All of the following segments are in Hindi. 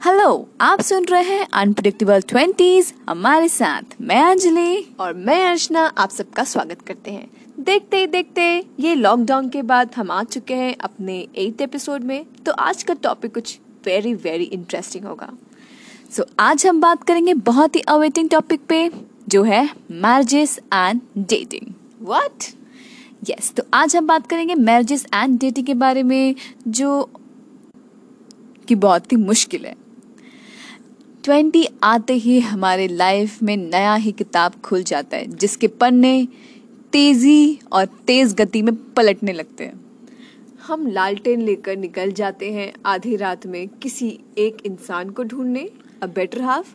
हेलो आप सुन रहे हैं अनप्रिडिक्टेबल ट्वेंटीज हमारे साथ। मैं अंजलि और मैं अर्चना आप सबका स्वागत करते हैं। देखते ही देखते ये लॉकडाउन के बाद हम आ चुके हैं अपने एट एपिसोड में तो आज का टॉपिक कुछ वेरी वेरी इंटरेस्टिंग होगा। सो so, आज हम बात करेंगे बहुत ही अवेटिंग टॉपिक पे जो है marriages and dating what yes तो आज हम बात करेंगे मैरिजेस एंड डेटिंग के बारे में जो कि बहुत ही मुश्किल है। ट्वेंटी आते ही हमारे लाइफ में नया ही किताब खुल जाता है, जिसके पन्ने तेज़ी और तेज गति में पलटने लगते हैं। हम लालटेन लेकर निकल जाते हैं आधी रात में किसी एक इंसान को ढूँढने। अ बेटर हाफ़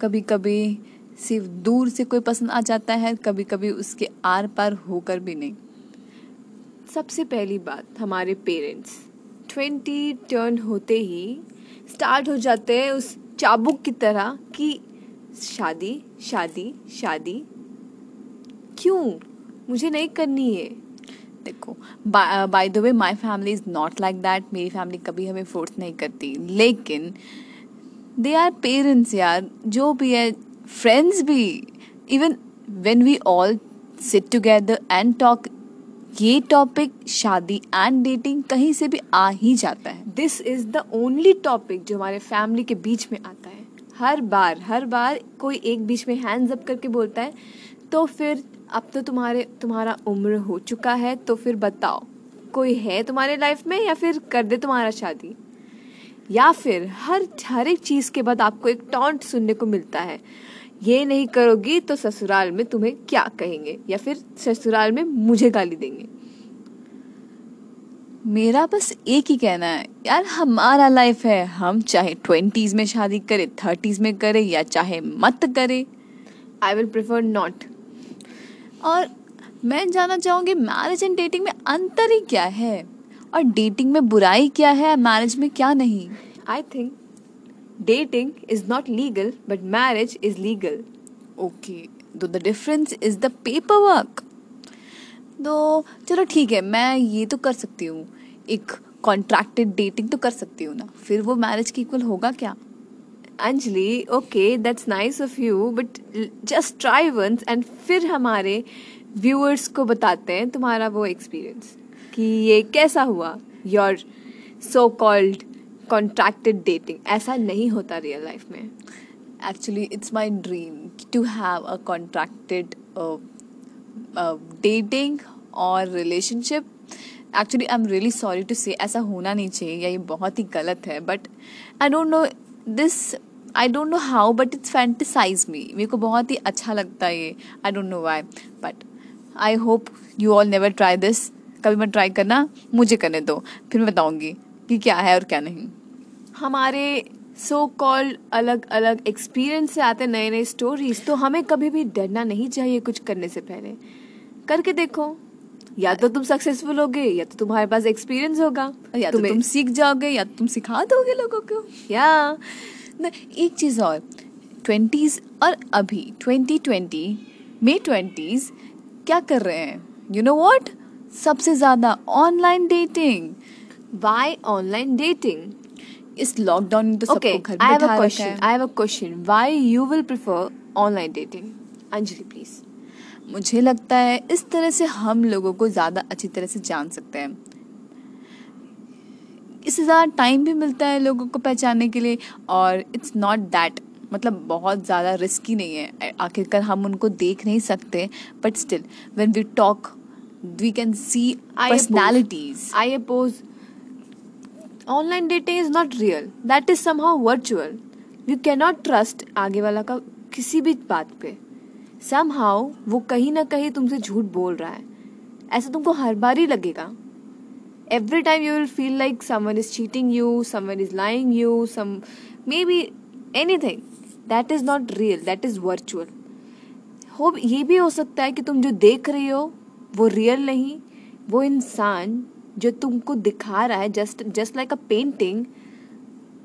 कभी कभी सिर्फ़ दूर से कोई पसंद आ जाता है कभी कभी उसके आर पार होकर भी नहीं। सबसे पहली बात, हमारे पेरेंट्स ट्वेंटी टर्न होते ही स्टार्ट हो जाते हैं उस चाबुक की तरह कि शादी शादी शादी? क्यों? मुझे नहीं करनी है। देखो by the way my family is not like that मेरी फैमिली कभी हमें फोर्स नहीं करती। लेकिन दे आर पेरेंट्स यार। जो भी है फ्रेंड्स भी। Even when we all sit together and talk ये टॉपिक शादी एंड डेटिंग कहीं से भी आ ही जाता है। This is the only topic जो हमारे फैमिली के बीच में आता है। हर बार हर बार कोई एक बीच में हैंड्स अप करके बोलता है तो फिर अब तो तुम्हारे, तुम्हारा उम्र हो चुका है तो फिर बताओ, कोई है तुम्हारे लाइफ में या फिर कर दे तुम्हारा शादी? या फिर हर हर एक चीज़ के बाद आपको एक टॉन्ट सुनने को मिलता है, ये नहीं करोगी तो ससुराल में तुम्हें क्या कहेंगे? या फिर, ससुराल में मुझे गाली देंगे। मेरा बस एक ही कहना है यार हमारा लाइफ है हम चाहे ट्वेंटीज में शादी करें थर्टीज में करें या चाहे मत करें। आई विल प्रेफर नॉट और मैं जानना चाहूँगी मैरिज एंड डेटिंग में अंतर ही क्या है? और डेटिंग में बुराई क्या है मैरिज में क्या नहीं? I think dating is not legal but marriage is legal okay तो the difference is the paper work तो चलो ठीक है मैं ये तो कर सकती हूँ। एक कॉन्ट्रैक्टेड डेटिंग तो कर सकती हूँ ना। फिर वो मैरिज की इक्वल होगा क्या? Anjali okay that's nice of you but just try once and फिर हमारे व्यूअर्स को बताते हैं तुम्हारा वो एक्सपीरियंस कि ये कैसा हुआ your so called contracted dating ऐसा नहीं होता रियल लाइफ में। Actually it's my dream to have a contracted dating और relationship actually I am really sorry to say ऐसा होना नहीं चाहिए, या ये बहुत ही गलत है but I don't know this I don't know how but it's fantasize me मेरे को बहुत ही अच्छा लगता है ये. I don't know why but I hope you all never try this कभी मैं ट्राई करना, मुझे करने दो, फिर मैं बताऊँगी कि क्या है और क्या नहीं. हमारे सो कॉल्ड अलग अलग एक्सपीरियंस से आते नए नए स्टोरीज तो हमें कभी भी डरना नहीं चाहिए कुछ करने से पहले. करके देखो। या तो तुम सक्सेसफुल होगे या तो तुम्हारे पास एक्सपीरियंस होगा। या तो तुम सीख जाओगे या तो तुम सिखा दोगे लोगों को। या। ना एक चीज़ और ट्वेंटीज और अभी ट्वेंटी ट्वेंटी मे ट्वेंटीज क्या कर रहे हैं? यू नो वॉट सबसे ज़्यादा online dating why online dating इस लॉकडाउन में तो सबको okay, घर बैठा रखा है। I have a question why you will prefer online dating Anjali please मुझे लगता है इस तरह से हम लोगों को ज़्यादा अच्छी तरह से जान सकते हैं। इससे ज़्यादा टाइम भी मिलता है लोगों को पहचानने के लिए और इट्स नॉट दैट मतलब बहुत ज़्यादा रिस्की नहीं है। आखिरकार हम उनको देख नहीं सकते but still when we talk we can see personalities I oppose online dating is not real that is somehow virtual you cannot trust आगे वाला का किसी भी बात पे। सम हाउ वो कहीं ना कहीं तुमसे झूठ बोल रहा है। ऐसा तुमको हर बार ही लगेगा। Every time you will feel like someone is cheating you someone is lying you some may be anything that is not real that is virtual हो ये भी हो सकता है कि तुम जो देख रही हो, वो रियल नहीं, वो इंसान जो तुमको दिखा रहा है just just like a painting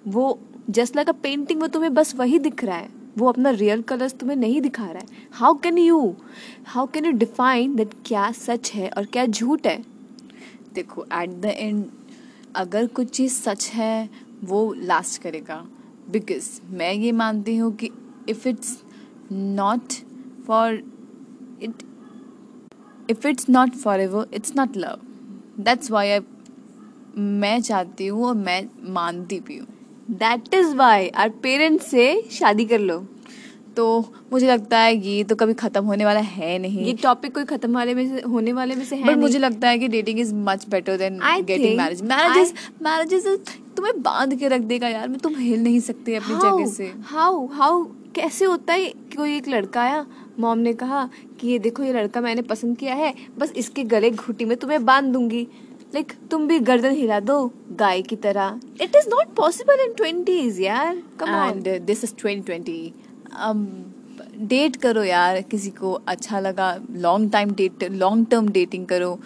वो जस्ट लाइक अ पेंटिंग वो तुम्हें बस वही दिख रहा है। वो अपना रियल कलर्स तुम्हें नहीं दिखा रहा है। How can you how can you define that क्या सच है और क्या झूठ है? देखो एट द एंड अगर कुछ चीज़ सच है, वो लास्ट करेगा। बिकॉज़ मैं ये मानती हूँ कि if it's not for it if it's not forever it's not love that's why I मैं चाहती हूँ और मैं मानती भी हूँ। That is why our parents से शादी कर लो। तो मुझे लगता है ये तो कभी खत्म होने वाला है नहीं। ये टॉपिक कोई खत्म वाले में से होने वाले में से है मुझे लगता है कि dating is much better than getting marriage marriage marriage तुम्हें बाँध के रख देगा यार। मैं तुम हिल नहीं सकते अपनी जगह से। हाउ हाउ कैसे होता है कि कोई एक लड़का आया मॉम ने कहा कि ये देखो ये लड़का मैंने पसंद किया है बस इसके गले घुटी में तुम्हें बाँध दूँगी। लाइक like, तुम भी गर्दन हिला दो गाय की तरह। It is not possible in twenties यार। Come on and this is 2020 date करो यार किसी को अच्छा लगा। Long time date long term dating करो।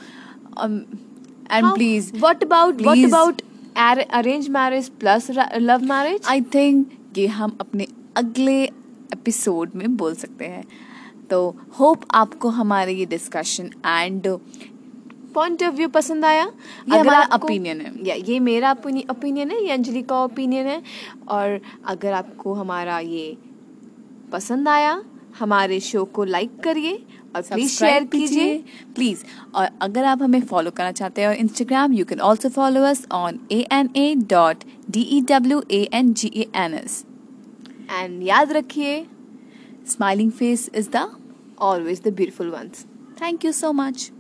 And please what about what about arrange marriage plus love marriage I think ये हम अपने अगले एपिसोड में बोल सकते हैं। तो होप आपको हमारे ये discussion and point of view पसंद आया? ये हमारा ओपिनियन है। या ये मेरा ओपिनियन है ये अंजलि का ओपिनियन है। और अगर आपको हमारा ये पसंद आया हमारे शो को लाइक करिए और प्लीज़ शेयर कीजिए। प्लीज़ और अगर आप हमें फॉलो करना चाहते हैं और Instagram you can also follow us on A N A dot D E W A N G A N S and याद रखिए smiling face is the always the beautiful once thank you so much